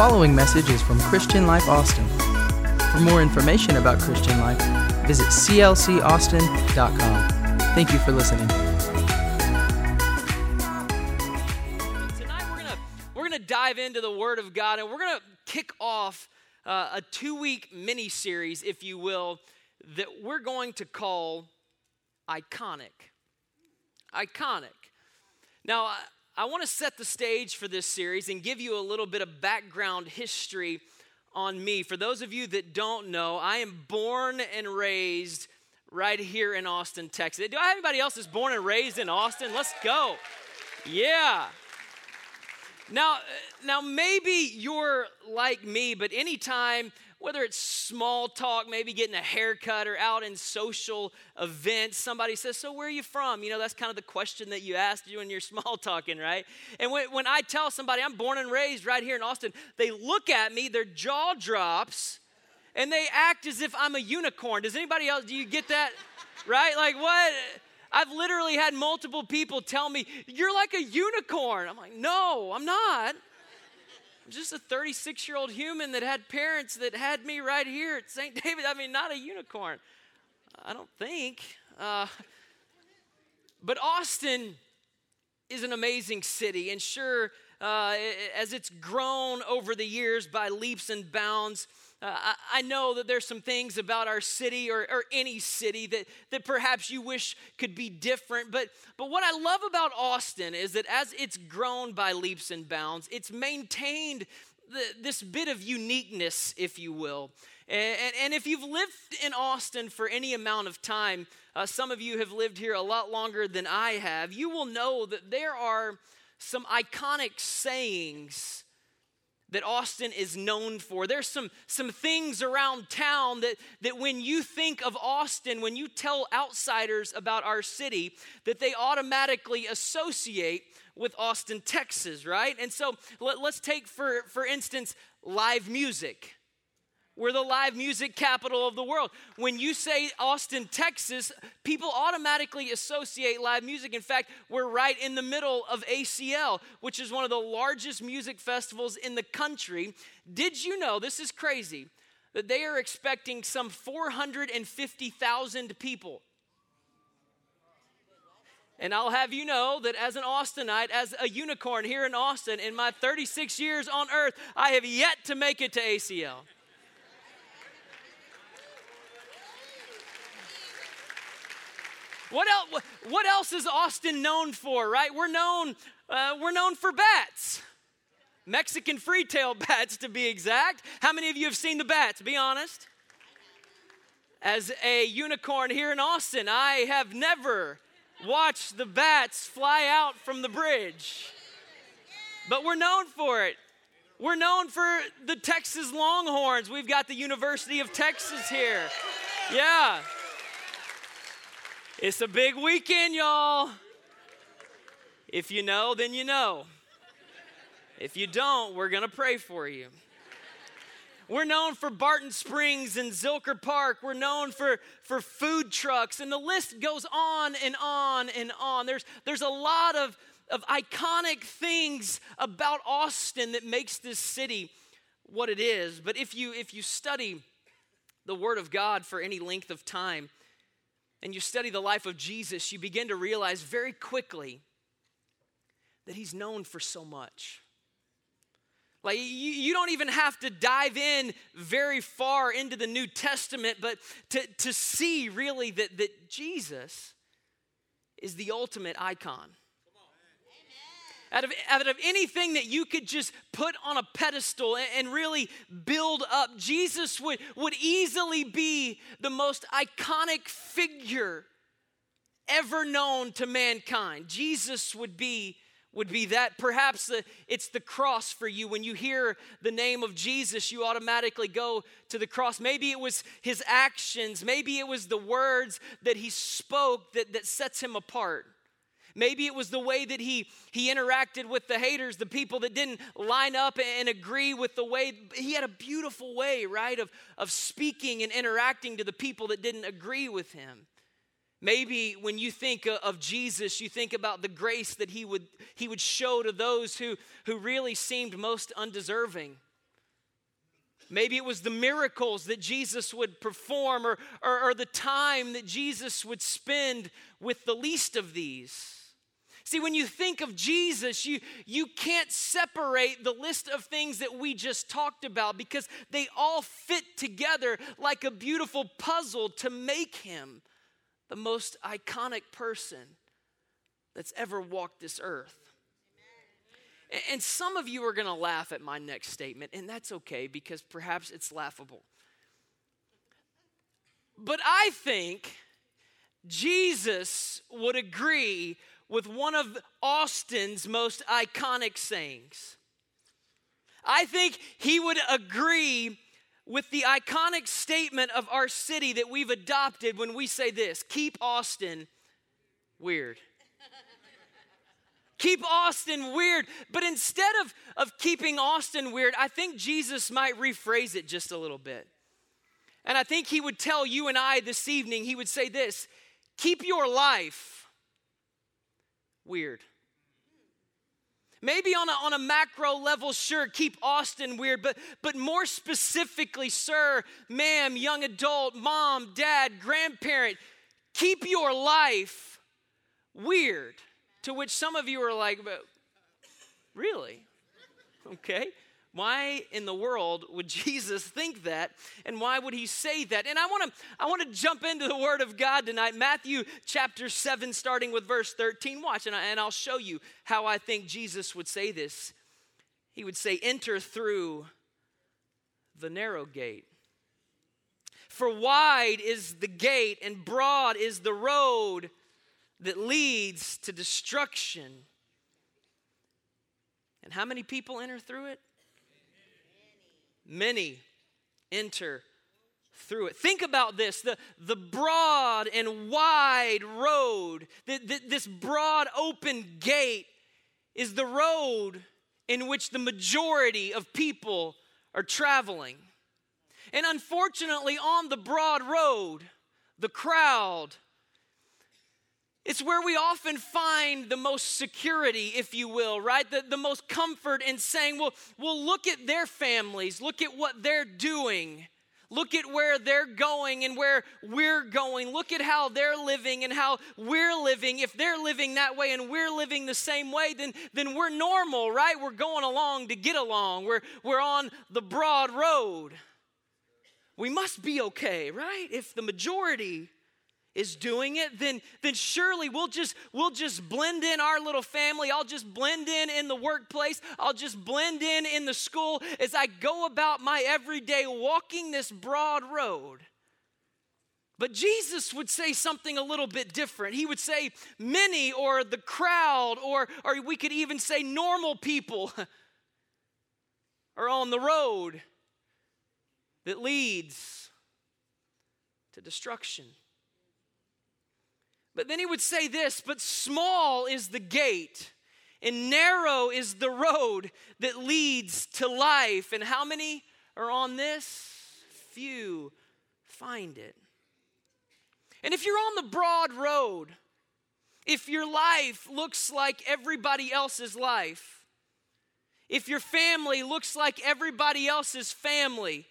following message is from Christian Life Austin. For more information about Christian Life, visit clcaustin.com. Thank you for listening. Tonight we're gonna we're gonna dive into the Word of God, and we're gonna kick off uh, a two-week mini series, if you will, that we're going to call iconic. Iconic. Now, I, want to set the stage for this series and give you a little bit of background history on me. For those of you that don't know, I am born and raised right here in Austin, Texas. Do I have anybody else that's born and raised in Austin? Let's go. Yeah. Now, uh, now maybe you're like me, but anytime whether it's small talk, maybe getting a haircut or out in social events, somebody says, So, where are you from? You know, that's kind of the question that you you when you're small talking, right? And when, when I tell somebody I'm born and raised right here in Austin, they look at me, their jaw drops, and they act as if I'm a unicorn. Does anybody else, do you get that? right? Like, what? I've literally had multiple people tell me, You're like a unicorn. I'm like, No, I'm not just a 36 year old human that had parents that had me right here at St. David. I mean, not a unicorn. I don't think. Uh, but Austin is an amazing city, and sure, uh, as it's grown over the years by leaps and bounds, uh, I, know that there's some things about our city or, or any city that, that perhaps you wish could be different. But, but what I love about Austin is that as it's grown by leaps and bounds, it's maintained the, this bit of uniqueness, if you will. And, and, if you've lived in Austin for any amount of time, uh, some of you have lived here a lot longer than I have, you will know that there are some iconic sayings that Austin is known for. There's some, some things around town that, that when you think of Austin, when you tell outsiders about our city, that they automatically associate with Austin, Texas, right? And so let, us take, for, for instance, live music. We're the live music capital of the world. When you say Austin, Texas, people automatically associate live music. In fact, we're right in the middle of ACL, which is one of the largest music festivals in the country. Did you know, this is crazy, that they are expecting some 450,000 people and I'll have you know that as an Austinite, as a unicorn here in Austin, in my 36 years on earth, I have yet to make it to ACL. What else, what else is Austin known for, right? We're known, uh, we're known for bats. Mexican free-tail bats, to be exact. How many of you have seen the bats? Be honest. As a unicorn here in Austin, I have never watched the bats fly out from the bridge. But we're known for it. We're known for the Texas Longhorns. We've got the University of Texas here. Yeah. It's a big weekend, y'all. If you know, then you know. If you don't, we're going to pray for you. We're known for Barton Springs and Zilker Park. We're known for, for food trucks, and the list goes on and on and on. There's, there's a lot of, of iconic things about Austin that makes this city what it is. But if you, if you study the Word of God for any length of time, and you study the life of Jesus, you begin to realize very quickly that he's known for so much. Like, you, you, don't even have to dive in very far into the New Testament, but to, to see really that, that Jesus is the ultimate icon. Out of, out of anything that you could just put on a pedestal and, and really build up, Jesus would, would easily be the most iconic figure ever known to mankind. Jesus would be would be that. Perhaps the, it's the cross for you. When you hear the name of jesus you automatically go to the cross. Maybe it was his actions. Maybe it was the words that he spoke that, that sets him apart Maybe it was the way that he, he interacted with the haters, the people that didn't line up and agree with the way. He had a beautiful way, right, of, of speaking and interacting to the people that didn't agree with him. Maybe when you think of Jesus, you think about the grace that he would, he would show to those who, who really seemed most undeserving. Maybe it was the miracles that Jesus would perform or, or, or, the time that Jesus would spend with the least of these. See, when you think of Jesus, you, you can't separate the list of things that we just talked about because they all fit together like a beautiful puzzle to make him the most iconic person that's ever walked this earth. And some of you are going to laugh at my next statement, and that's okay because perhaps it's laughable. But I think Jesus would agree with one of Austin's most iconic sayings. I think he would agree with the iconic statement of our city that we've adopted when we say this keep Austin weird keep Austin weird. But instead of, of keeping Austin weird, I think Jesus might rephrase it just a little bit. And I think he would tell you and I this evening, he would say this keep your life weird. Maybe on a, on a macro level, sure, keep Austin weird, but, but more specifically, sir, ma'am, young adult, mom, dad, grandparent, keep your life weird. To which some of you are like, but really? Okay. Why in the world would Jesus think that? And why would he say that? And I want to I want to jump into the word of God tonight. Matthew chapter 7 starting with verse 13. Watch and, I, and I'll show you how I think Jesus would say this. He would say enter through the narrow gate. For wide is the gate and broad is the road that leads to destruction. And how many people enter through it? Many enter through it. Think about this the, the broad and wide road, the, the, this broad open gate is the road in which the majority of people are traveling. And unfortunately, on the broad road, the crowd it's where we often find the most security, if you will, right? The, the most comfort in saying, well, well, look at their families, look at what they're doing. Look at where they're going and where we're going. Look at how they're living and how we're living. If they're living that way and we're living the same way, then, then we're normal, right? We're going along to get along. We're, we're on the broad road. We must be okay, right? If the majority is doing it then then surely we'll just we'll just blend in our little family. I'll just blend in in the workplace. I'll just blend in in the school as i go about my everyday walking this broad road. But jesus would say something a little bit different. He would say many or the crowd or or we could even say normal people are on the road that leads to destruction but then he would say this, but small is the gate, and narrow is the road that leads to life. And how many are on this? Few find it. And if you're on the broad road, if your life looks like everybody else's life, if your family looks like everybody else's family,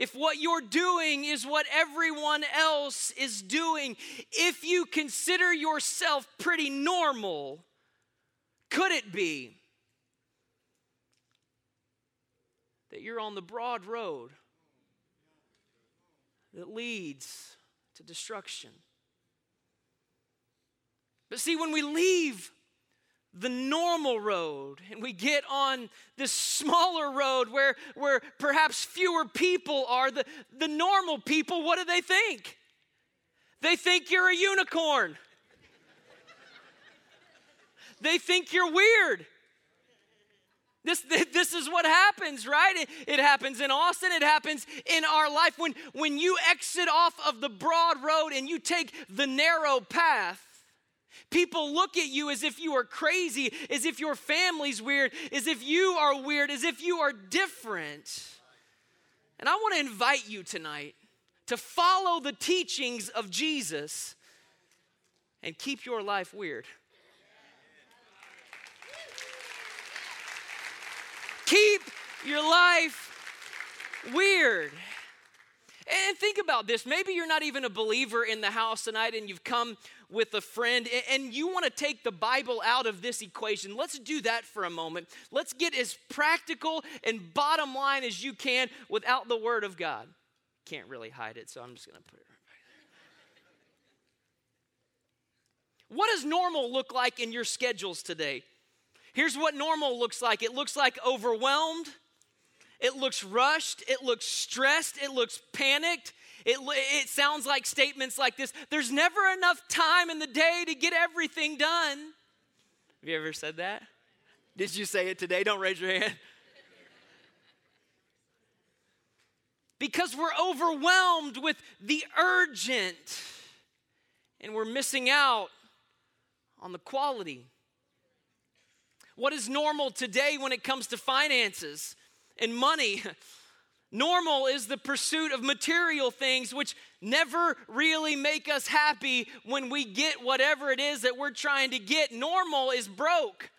if what you're doing is what everyone else is doing, if you consider yourself pretty normal, could it be that you're on the broad road that leads to destruction? But see, when we leave the normal road and we get on this smaller road where, where perhaps fewer people are, the, the normal people, what do they think? They think you're a unicorn. they think you're weird. This, this is what happens, right? It, it, happens in Austin. It happens in our life. When, when you exit off of the broad road and you take the narrow path, People look at you as if you are crazy, as if your family's weird, as if you are weird, as if you are different. And I want to invite you tonight to follow the teachings of Jesus and keep your life weird. Keep your life weird. And think about this. Maybe you're not even a believer in the house tonight and you've come with a friend and you want to take the Bible out of this equation. Let's do that for a moment. Let's get as practical and bottom line as you can without the Word of God. Can't really hide it, so I'm just going to put it right. What does normal look like in your schedules today? Here's what normal looks like it looks like overwhelmed it looks rushed, it looks stressed, it looks panicked. It, it sounds like statements like this There's never enough time in the day to get everything done. Have you ever said that? Did you say it today? Don't raise your hand. Because we're overwhelmed with the urgent and we're missing out on the quality. What is normal today when it comes to finances? and money. Normal is the pursuit of material things, which never really make us happy when we get whatever it is that we're trying to get. Normal is broke.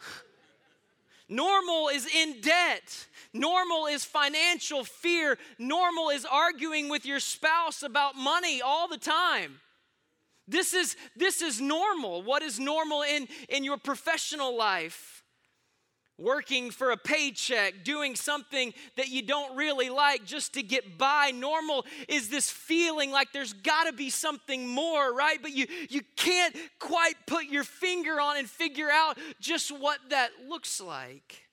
Normal is in debt. Normal is financial fear. Normal is arguing with your spouse about money all the time. This is, this is normal. What is normal in, in your professional life? Working for a paycheck, doing something that you don't really like just to get by. Normal is this feeling like there's got to be something more, right? But you you can't quite put your finger on and figure out just what that looks like.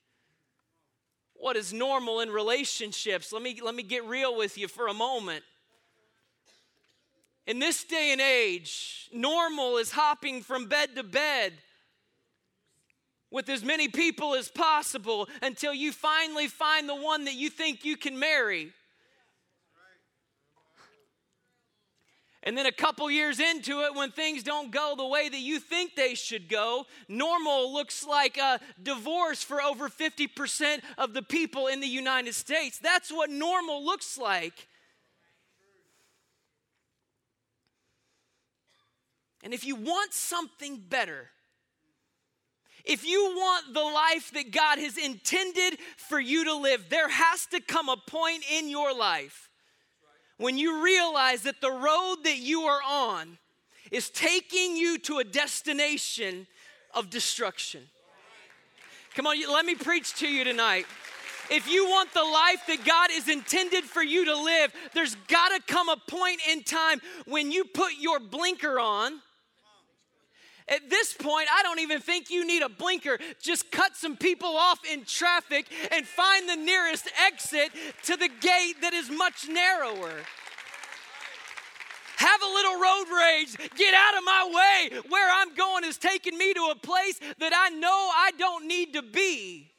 What is normal in relationships? Let me let me get real with you for a moment. In this day and age, normal is hopping from bed to bed with as many people as possible until you finally find the one that you think you can marry. And then a couple years into it, when things don't go the way that you think they should go, normal looks like a divorce for over 50% of the people in the United States. That's what normal looks like. And if you want something better, if you want the life that God has intended for you to live, there has to come a point in your life when you realize that the road that you are on is taking you to a destination of destruction. Come on, let me preach to you tonight. If you want the life that God is intended for you to live, there's got to come a point in time when you put your blinker on at this point, I don't even think you need a blinker. Just cut some people off in traffic and find the nearest exit to the gate that is much narrower. Have a little road rage. Get out of my way. Where I'm going is taking me to a place that I know I don't need to be.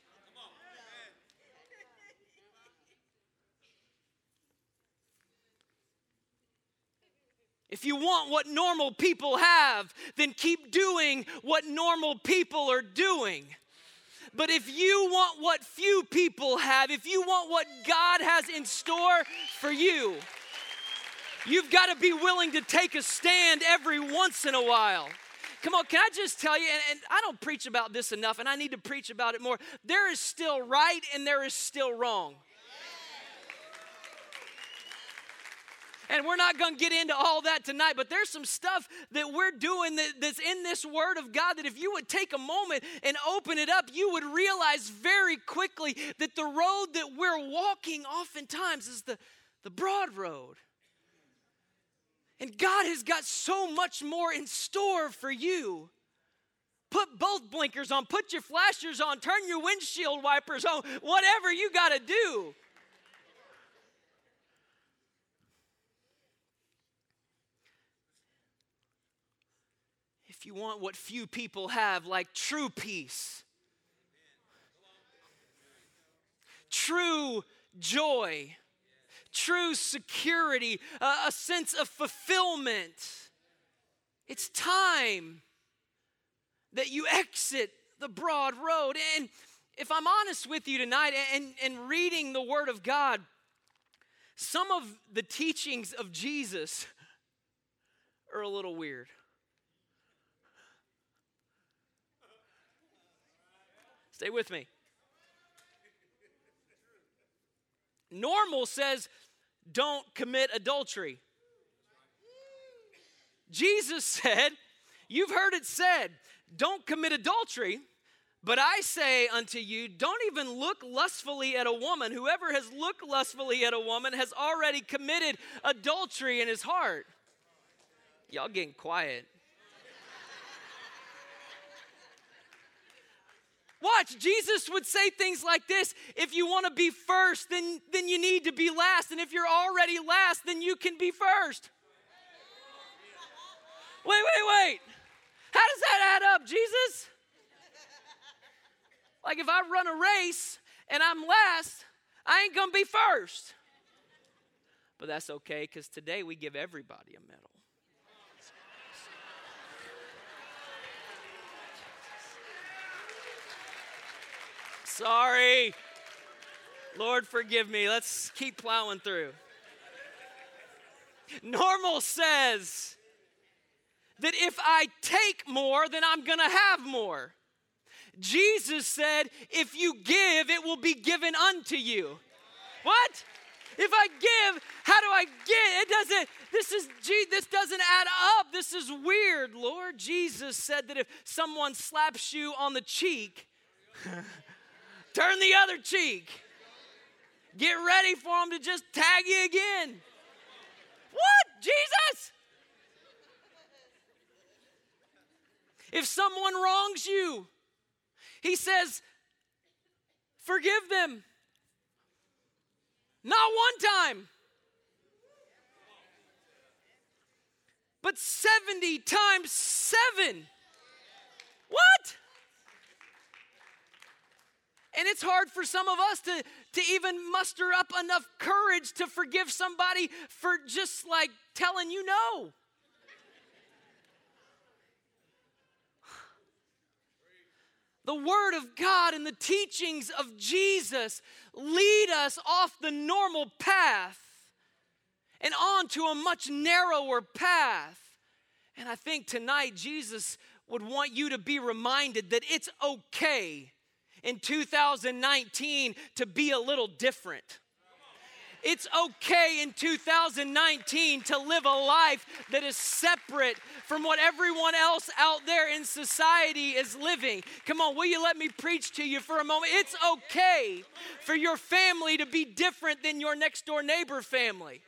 If you want what normal people have, then keep doing what normal people are doing. But if you want what few people have, if you want what God has in store for you, you've got to be willing to take a stand every once in a while. Come on, can I just tell you, and, and, I don't preach about this enough, and I need to preach about it more. There is still right and there is still wrong. And we're not going to get into all that tonight, but there's some stuff that we're doing that, that's in this Word of God that if you would take a moment and open it up, you would realize very quickly that the road that we're walking oftentimes is the, the broad road. And God has got so much more in store for you. Put both blinkers on, put your flashers on, turn your windshield wipers on, whatever you got to do. If you want what few people have, like true peace, true joy, true security, a sense of fulfillment, it's time that you exit the broad road. And if I'm honest with you tonight and, and reading the Word of God, some of the teachings of Jesus are a little weird. Stay with me. Normal says, don't commit adultery. Jesus said, You've heard it said, don't commit adultery. But I say unto you, don't even look lustfully at a woman. Whoever has looked lustfully at a woman has already committed adultery in his heart. Y'all getting quiet. Watch, Jesus would say things like this if you want to be first, then, then you need to be last. And if you're already last, then you can be first. Wait, wait, wait. How does that add up, Jesus? Like if I run a race and I'm last, I ain't gonna be first. But that's okay because today we give everybody a medal. Sorry. Lord, forgive me. Let's keep plowing through. Normal says that if I take more, then I'm going to have more. Jesus said, if you give, it will be given unto you. What? If I give, how do I get? It doesn't, this is, this doesn't add up. This is weird, Lord. Jesus said that if someone slaps you on the cheek, turn the other cheek. Get ready for them to just tag you again. What? Jesus? If someone wrongs you, he says, forgive them. Not one time, but 70 times seven. What? And it's hard for some of us to, to even muster up enough courage to forgive somebody for just like telling you no. the Word of God and the teachings of Jesus lead us off the normal path and onto a much narrower path. And I think tonight Jesus would want you to be reminded that it's okay in 2019 to be a little different. It's okay in 2019 to live a life that is separate from what everyone else out there in society is living. Come on, will you let me preach to you for a moment? It's okay for your family to be different than your next door neighbor family.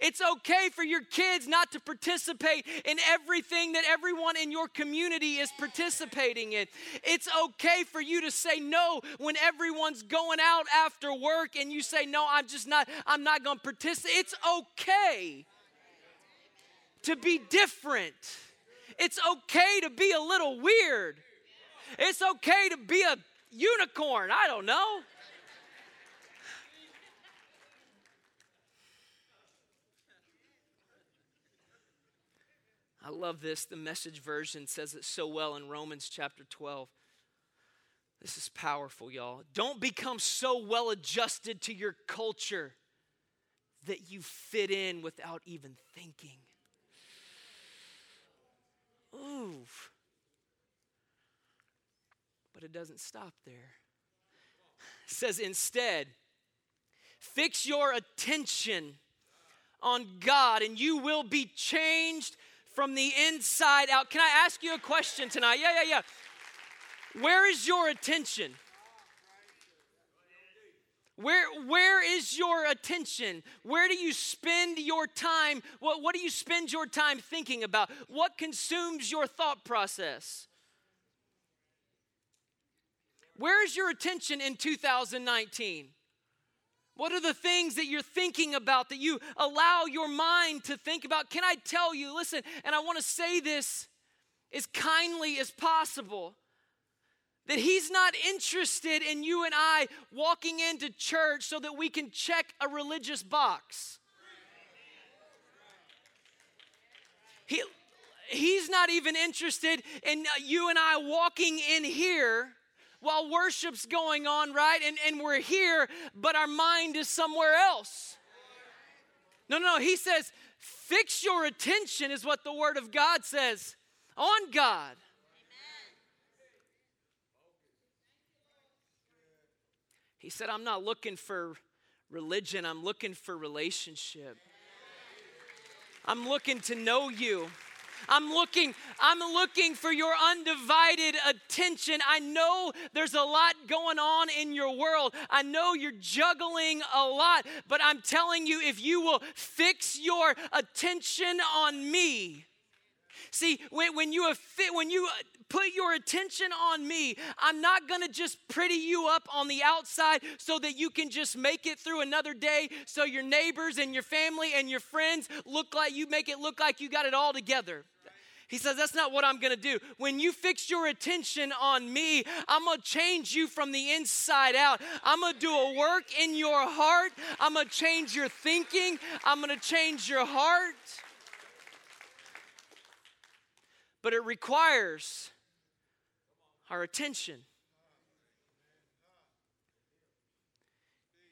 It's okay for your kids not to participate in everything that everyone in your community is participating in. It's okay for you to say no when everyone's going out after work and you say, No, I'm just not, I'm not going to participate. It's okay to be different. It's okay to be a little weird. It's okay to be a unicorn. I don't know. I love this. The message version says it so well in Romans chapter 12. This is powerful, y'all. Don't become so well adjusted to your culture that you fit in without even thinking. Ooh. But it doesn't stop there. It says instead, fix your attention on God and you will be changed from the inside out. Can I ask you a question tonight? Yeah, yeah, yeah. Where is your attention? Where, where is your attention? Where do you spend your time? What, what do you spend your time thinking about? What consumes your thought process? Where is your attention in 2019? What are the things that you're thinking about that you allow your mind to think about? Can I tell you, listen, and I want to say this as kindly as possible that He's not interested in you and I walking into church so that we can check a religious box. He, he's not even interested in uh, you and I walking in here while worship's going on, right? And, and we're here, but our mind is somewhere else. No, no, no. He says, fix your attention, is what the Word of God says, on God. He said, I'm not looking for religion. I'm looking for relationship. I'm looking to know you. I'm looking, I'm looking for your undivided attention. I know there's a lot going on in your world. I know you're juggling a lot, but I'm telling you, if you will fix your attention on me, See, when, when you fit, when you uh, put your attention on me, I'm not gonna just pretty you up on the outside so that you can just make it through another day so your neighbors and your family and your friends look like you make it look like you got it all together. He says, That's not what I'm gonna do. When you fix your attention on me, I'm gonna change you from the inside out. I'm gonna do a work in your heart. I'm gonna change your thinking. I'm gonna change your heart. But it requires our attention.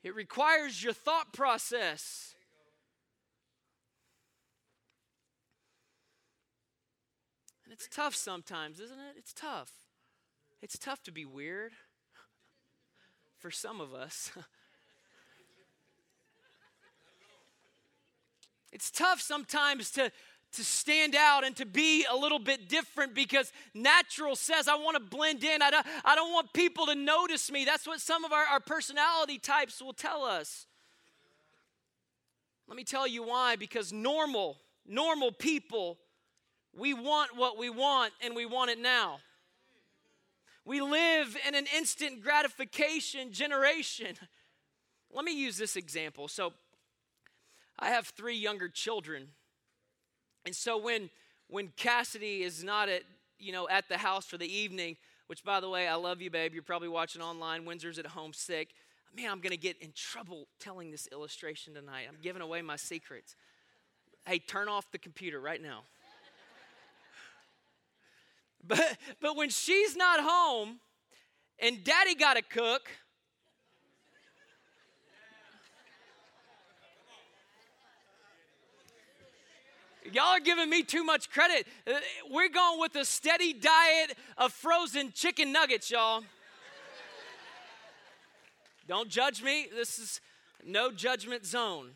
It requires your thought process. It's tough sometimes, isn't it? It's tough. It's tough to be weird for some of us. it's tough sometimes to to stand out and to be a little bit different because natural says I want to blend in. I don't, I don't want people to notice me. That's what some of our, our personality types will tell us. Let me tell you why because normal, normal people, we want what we want and we want it now. We live in an instant gratification generation. Let me use this example. So, I have three younger children. And so when when Cassidy is not at you know at the house for the evening, which by the way, I love you, babe. You're probably watching online. Windsor's at home sick. Man, I'm gonna get in trouble telling this illustration tonight. I'm giving away my secrets. Hey, turn off the computer right now. But but when she's not home and daddy got to cook, Y'all are giving me too much credit. Uh, we're going with a steady diet of frozen chicken nuggets, y'all. Don't judge me. This is no judgment zone.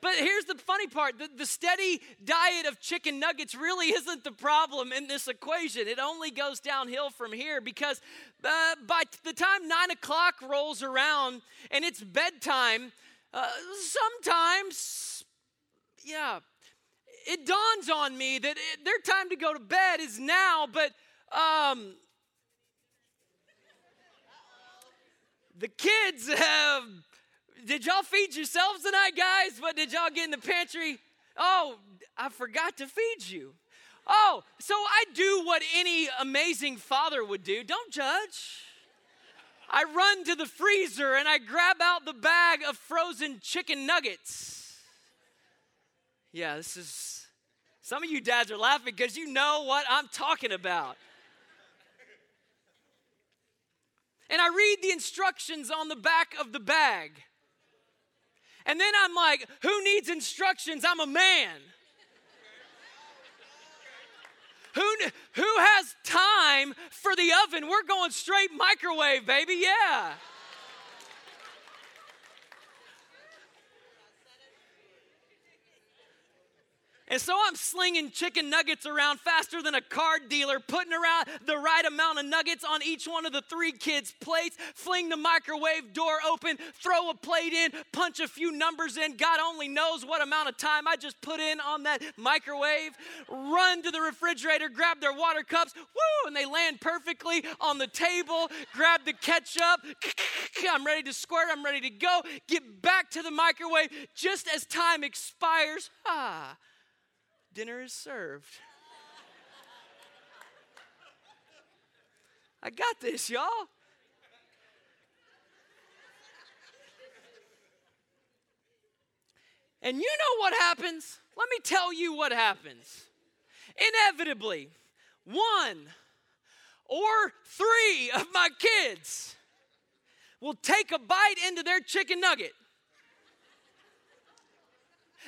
But here's the funny part the, the, steady diet of chicken nuggets really isn't the problem in this equation. It only goes downhill from here because uh, by the time nine o'clock rolls around and it's bedtime, uh, sometimes, yeah, it dawns on me that it, their time to go to bed is now, but um, the kids have. Did y'all feed yourselves tonight, guys? What did y'all get in the pantry? Oh, I forgot to feed you. Oh, so I do what any amazing father would do. Don't judge. I run to the freezer and I grab out the bag of frozen chicken nuggets. Yeah, this is some of you dads are laughing because you know what I'm talking about. And I read the instructions on the back of the bag. And then I'm like, who needs instructions? I'm a man. Who, who has time for the oven? We're going straight microwave, baby. Yeah. And so I'm slinging chicken nuggets around faster than a card dealer, putting around the right amount of nuggets on each one of the three kids' plates, fling the microwave door open, throw a plate in, punch a few numbers in. God only knows what amount of time I just put in on that microwave. Run to the refrigerator, grab their water cups, woo, and they land perfectly on the table. Grab the ketchup. I'm ready to squirt, I'm ready to go. Get back to the microwave just as time expires. Ah dinner is served. I got this, y'all. And you know what happens? Let me tell you what happens. Inevitably, one or three of my kids will take a bite into their chicken nugget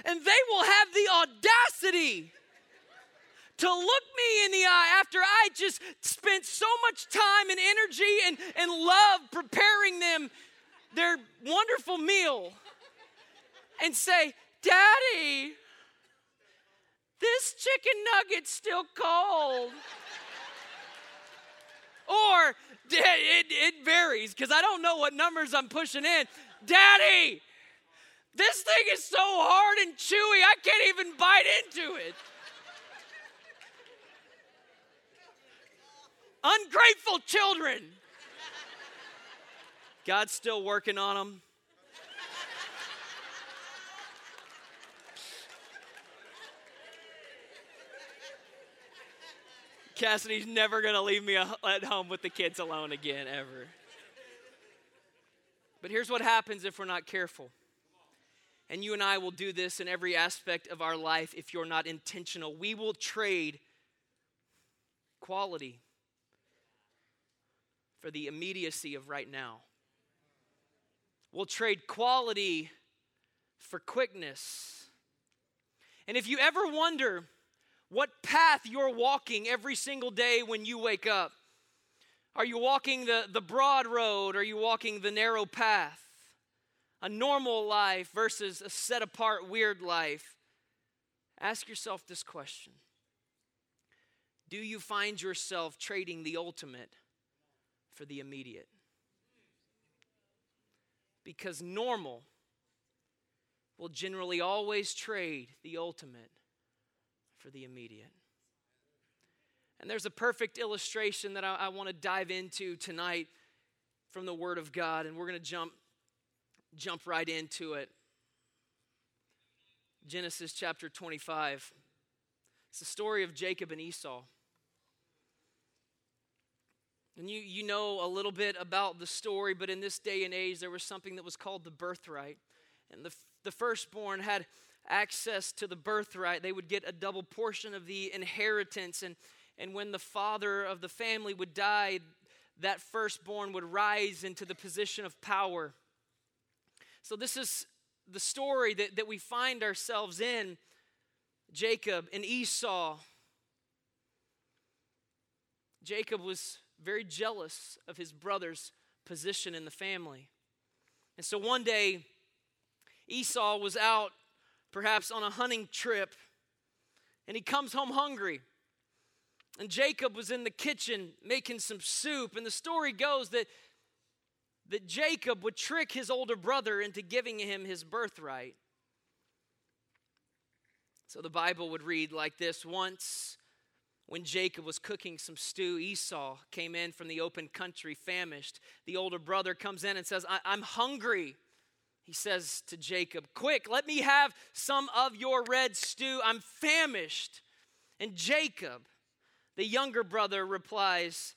and they will have the audacity to look me in the eye after I just spent so much time and energy and, and love preparing them their wonderful meal and say, Daddy, this chicken nugget's still cold. or it, it varies because I don't know what numbers I'm pushing in. Daddy, this thing is so hard and chewy, I can't even bite into it. Ungrateful children. God's still working on them. Cassidy's never going to leave me at home with the kids alone again, ever. But here's what happens if we're not careful. And you and I will do this in every aspect of our life if you're not intentional. We will trade quality for the immediacy of right now. We'll trade quality for quickness. And if you ever wonder what path you're walking every single day when you wake up, are you walking the, the broad road? Are you walking the narrow path? A normal life versus a set apart, weird life? Ask yourself this question Do you find yourself trading the ultimate for the immediate? because normal will generally always trade the ultimate for the immediate. And there's a perfect illustration that I, I want to dive into tonight from the Word of God, and we're going to jump jump right into it. Genesis chapter 25. It's the story of Jacob and Esau. And you, you know a little bit about the story, but in this day and age, there was something that was called the birthright. And the, the firstborn had access to the birthright. They would get a double portion of the inheritance. And, and when the father of the family would die, that firstborn would rise into the position of power. So, this is the story that, that we find ourselves in Jacob and Esau. Jacob was very jealous of his brother's position in the family. And so one day, Esau was out, perhaps on a hunting trip, and he comes home hungry. And Jacob was in the kitchen making some soup. And the story goes that, that Jacob would trick his older brother into giving him his birthright. So the Bible would read like this Once when Jacob was cooking some stew, Esau came in from the open country, famished. The older brother comes in and says, I- am hungry. He says to Jacob, Quick, let me have some of your red stew. I'm famished. And Jacob, the younger brother, replies,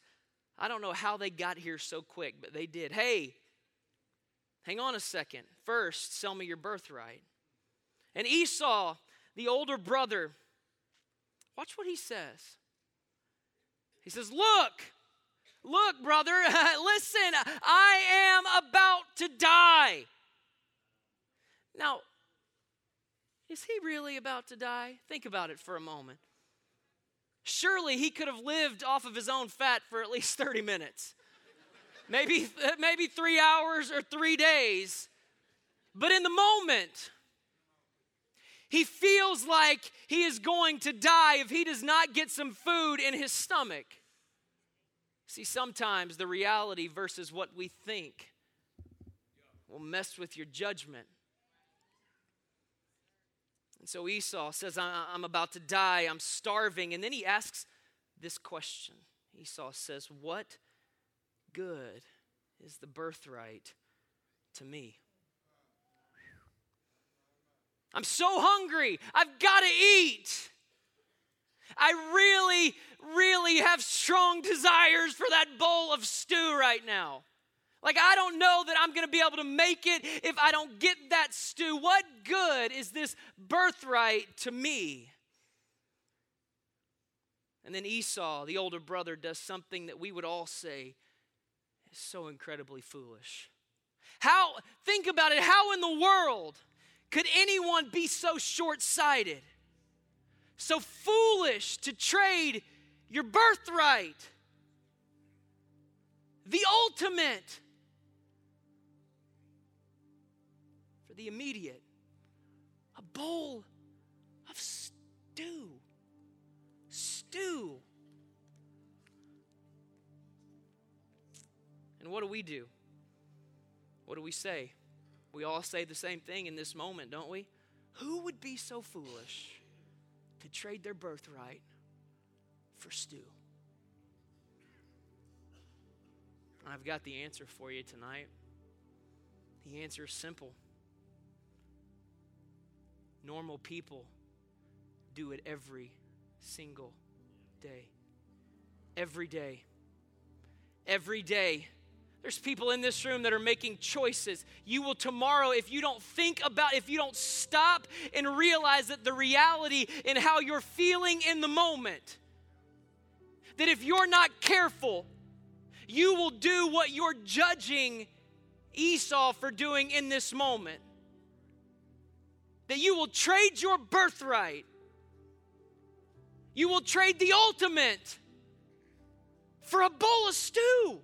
I don't know how they got here so quick, but they did. Hey, hang on a second. First, sell me your birthright. And Esau, the older brother, watch what he says. He says, Look, look, brother, listen, I am about to die. Now, is he really about to die? Think about it for a moment. Surely he could have lived off of his own fat for at least 30 minutes. Maybe, maybe three hours or three days. But in the moment, he feels like he is going to die if he does not get some food in his stomach. See, sometimes the reality versus what we think will mess with your judgment. And so Esau says, I'm about to die, I'm starving. And then he asks this question Esau says, What good is the birthright to me? I'm so hungry. I've got to eat. I really, really have strong desires for that bowl of stew right now. Like, I don't know that I'm going to be able to make it if I don't get that stew. What good is this birthright to me? And then Esau, the older brother, does something that we would all say is so incredibly foolish. How, think about it, how in the world could anyone be so short sighted, so foolish to trade your birthright, the ultimate, for the immediate. A bowl of stew. Stew. And what do we do? What do we say? We all say the same thing in this moment, don't we? Who would be so foolish to trade their birthright for stew? I've got the answer for you tonight. The answer is simple. Normal people do it every single day. Every day. Every day. There's people in this room that are making choices. You will tomorrow, if you don't think about, if you don't stop and realize that the reality in how you're feeling in the moment, that if you're not careful, you will do what you're judging Esau for doing in this moment. That you will trade your birthright. You will trade the ultimate for a bowl of stew.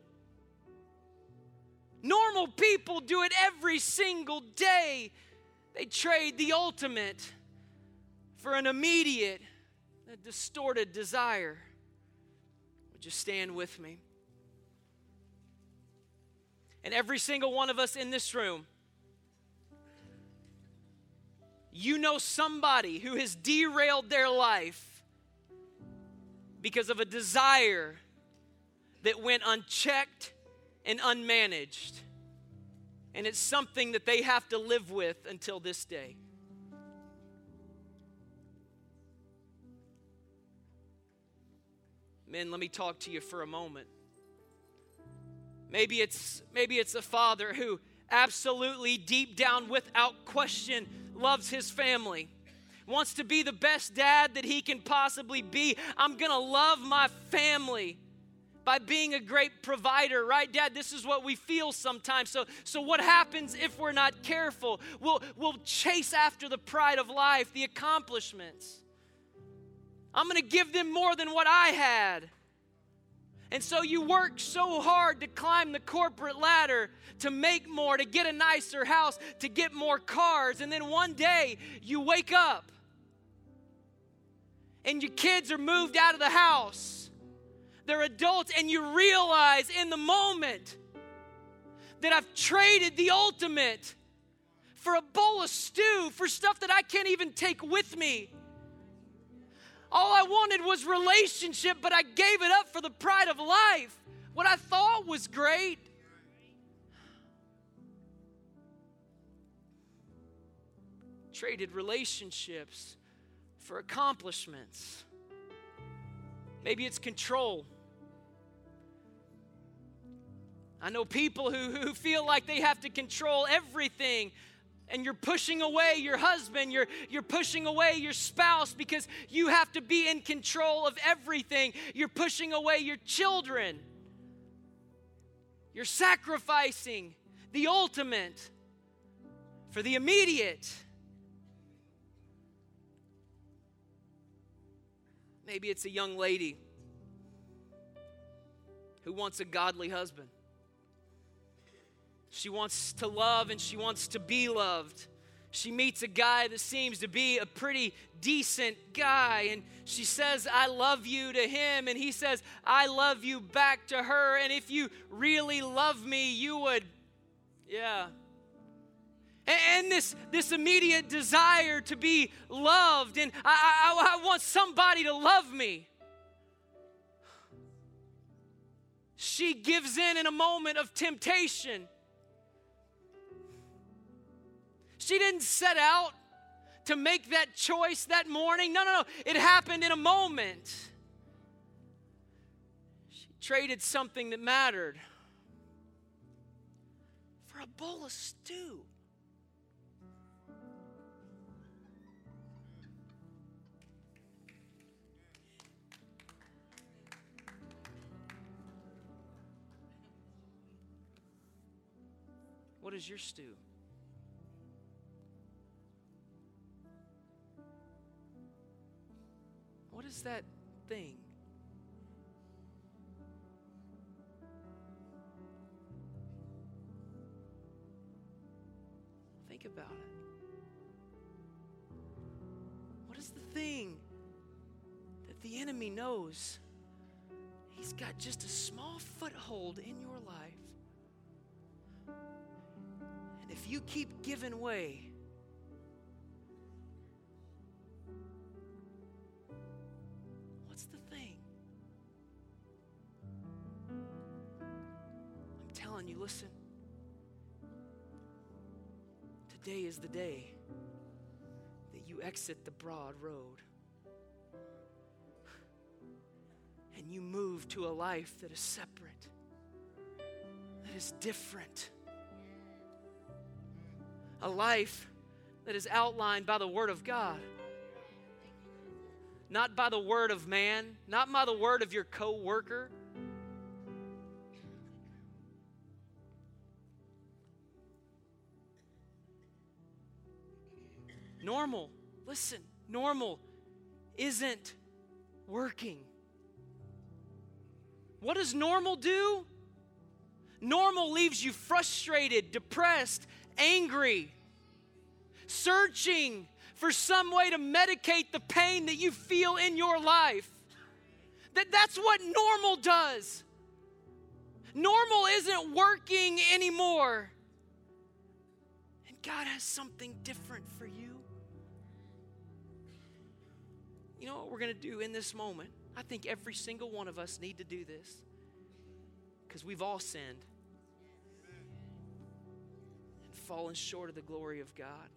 Normal people do it every single day. They trade the ultimate for an immediate, a distorted desire. Would you stand with me? And every single one of us in this room, you know somebody who has derailed their life because of a desire that went unchecked and unmanaged. And it's something that they have to live with until this day. Men, let me talk to you for a moment. Maybe it's maybe it's a father who absolutely deep down without question loves his family. Wants to be the best dad that he can possibly be. I'm going to love my family by being a great provider, right, Dad? This is what we feel sometimes. So, so what happens if we're not careful? We'll, we'll chase after the pride of life, the accomplishments. I'm going to give them more than what I had. And so you work so hard to climb the corporate ladder, to make more, to get a nicer house, to get more cars. And then one day you wake up and your kids are moved out of the house. They're adults, and you realize in the moment that I've traded the ultimate for a bowl of stew, for stuff that I can't even take with me. All I wanted was relationship, but I gave it up for the pride of life. What I thought was great. Traded relationships for accomplishments. Maybe it's control. I know people who, who feel like they have to control everything and you're pushing away your husband, you're, you're pushing away your spouse because you have to be in control of everything. You're pushing away your children. You're sacrificing the ultimate for the immediate. Maybe it's a young lady who wants a godly husband. She wants to love and she wants to be loved. She meets a guy that seems to be a pretty decent guy, and she says, I love you to him, and he says, I love you back to her. And if you really love me, you would, yeah. And, this, this immediate desire to be loved, and I, I, I want somebody to love me. She gives in in a moment of temptation She didn't set out to make that choice that morning. No, no, no. It happened in a moment. She traded something that mattered for a bowl of stew. What is your stew? What is that thing? Think about it. What is the thing that the enemy knows? He's got just a small foothold in your life. And if you keep giving way, listen. Today is the day that you exit the broad road and you move to a life that is separate, that is different. A life that is outlined by the Word of God, not by the word of man, not by the word of your co Normal, listen, normal isn't working. What does normal do? Normal leaves you frustrated, depressed, angry, searching for some way to medicate the pain that you feel in your life. That that's what normal does. Normal isn't working anymore. And God has something different for you. You know what we're going to do in this moment? I think every single one of us need to do this because we've all sinned and fallen short of the glory of God.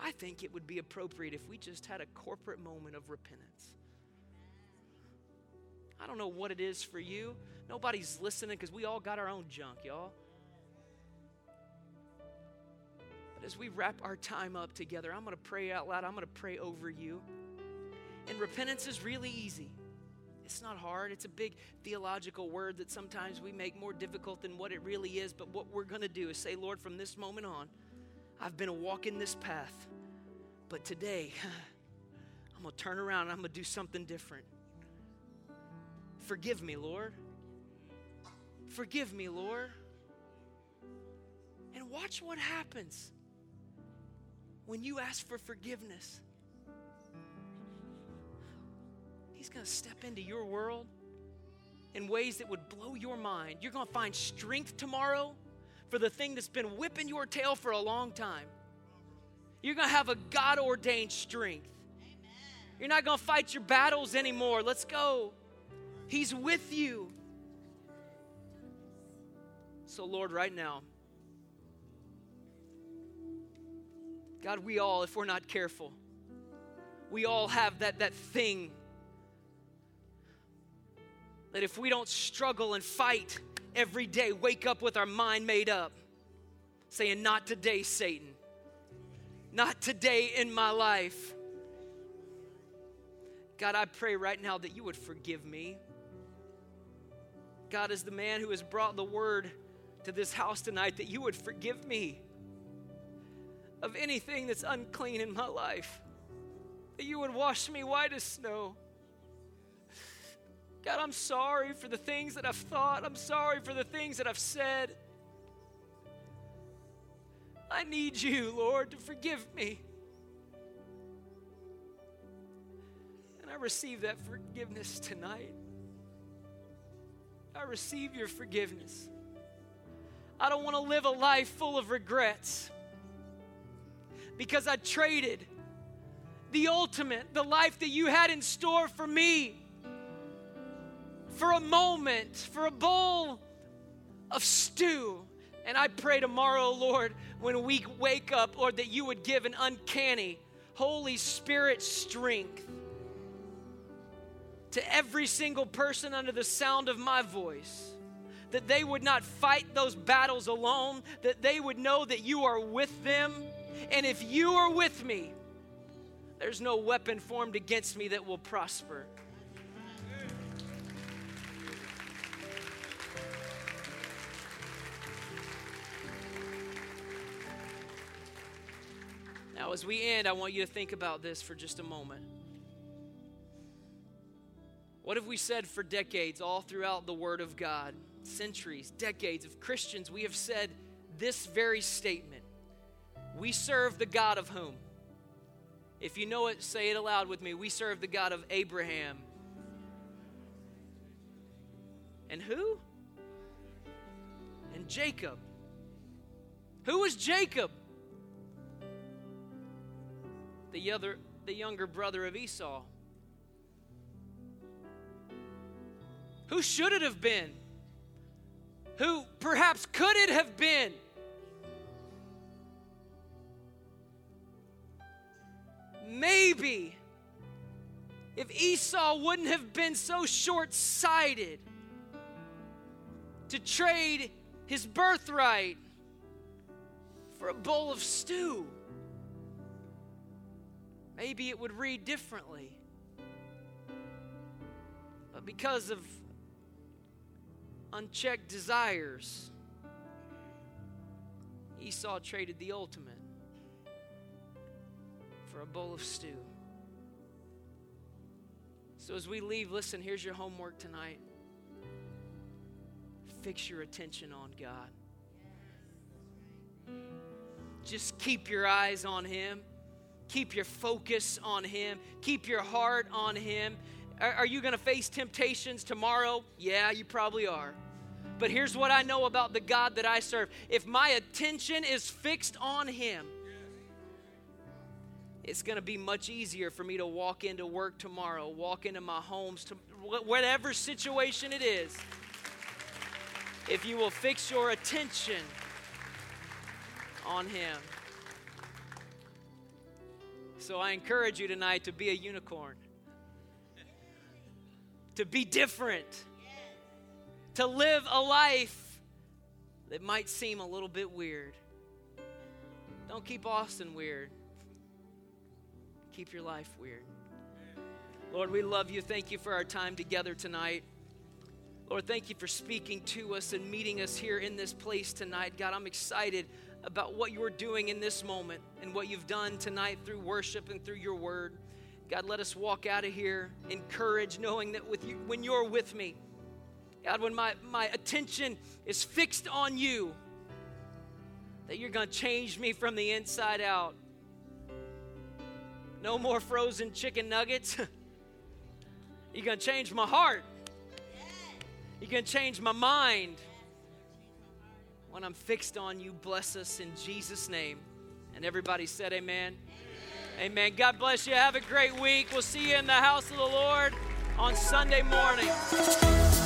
I think it would be appropriate if we just had a corporate moment of repentance. I don't know what it is for you. Nobody's listening because we all got our own junk, y'all. But as we wrap our time up together, I'm going to pray out loud. I'm going to pray over you. And repentance is really easy. It's not hard. It's a big theological word that sometimes we make more difficult than what it really is. But what we're going to do is say, Lord, from this moment on, I've been walking this path. But today, I'm going to turn around and I'm going to do something different. Forgive me, Lord. Forgive me, Lord. And watch what happens when you ask for forgiveness. He's going to step into your world in ways that would blow your mind. You're going to find strength tomorrow for the thing that's been whipping your tail for a long time. You're going to have a God ordained strength. You're not going to fight your battles anymore. Let's go. He's with you. So, Lord, right now, God, we all, if we're not careful, we all have that, that thing that if we don't struggle and fight every day, wake up with our mind made up, saying, Not today, Satan. Not today in my life. God, I pray right now that you would forgive me. God, as the man who has brought the word to this house tonight, that you would forgive me of anything that's unclean in my life, that you would wash me white as snow. God, I'm sorry for the things that I've thought. I'm sorry for the things that I've said. I need you, Lord, to forgive me. And I receive that forgiveness tonight. I receive your forgiveness. I don't want to live a life full of regrets because I traded the ultimate, the life that you had in store for me for a moment, for a bowl of stew. And I pray tomorrow, Lord, when we wake up, Lord, that you would give an uncanny Holy Spirit strength to every single person under the sound of my voice. That they would not fight those battles alone, that they would know that you are with them. And if you are with me, there's no weapon formed against me that will prosper. Now, as we end, I want you to think about this for just a moment. What have we said for decades, all throughout the Word of God? Centuries, decades of Christians, we have said this very statement We serve the God of whom? If you know it, say it aloud with me. We serve the God of Abraham. And who? And Jacob. Who was Jacob? The other the younger brother of Esau. Who should it have been? Who perhaps could it have been? Maybe if Esau wouldn't have been so short sighted to trade his birthright for a bowl of stew, maybe it would read differently. But because of unchecked desires, Esau traded the ultimate for a bowl of stew. So as we leave, listen, here's your homework tonight. Fix your attention on God. Just keep your eyes on Him. Keep your focus on Him. Keep your heart on Him. Are, are you going to face temptations tomorrow? Yeah, you probably are. But here's what I know about the God that I serve if my attention is fixed on Him, it's going to be much easier for me to walk into work tomorrow, walk into my homes, to whatever situation it is. If you will fix your attention on Him. So I encourage you tonight to be a unicorn, to be different, to live a life that might seem a little bit weird. Don't keep Austin weird keep your life weird. Lord, we love you. Thank you for our time together tonight. Lord, thank you for speaking to us and meeting us here in this place tonight. God, I'm excited about what you're doing in this moment and what you've done tonight through worship and through your word. God, let us walk out of here encouraged, knowing that with you, when you're with me, God, when my, my attention is fixed on you, that you're going to change me from the inside out. No more frozen chicken nuggets. You're going to change my heart. You're going to change my mind. When I'm fixed on you, bless us in Jesus' name. And everybody said, Amen. Amen. Amen. God bless you. Have a great week. We'll see you in the house of the Lord on Sunday morning.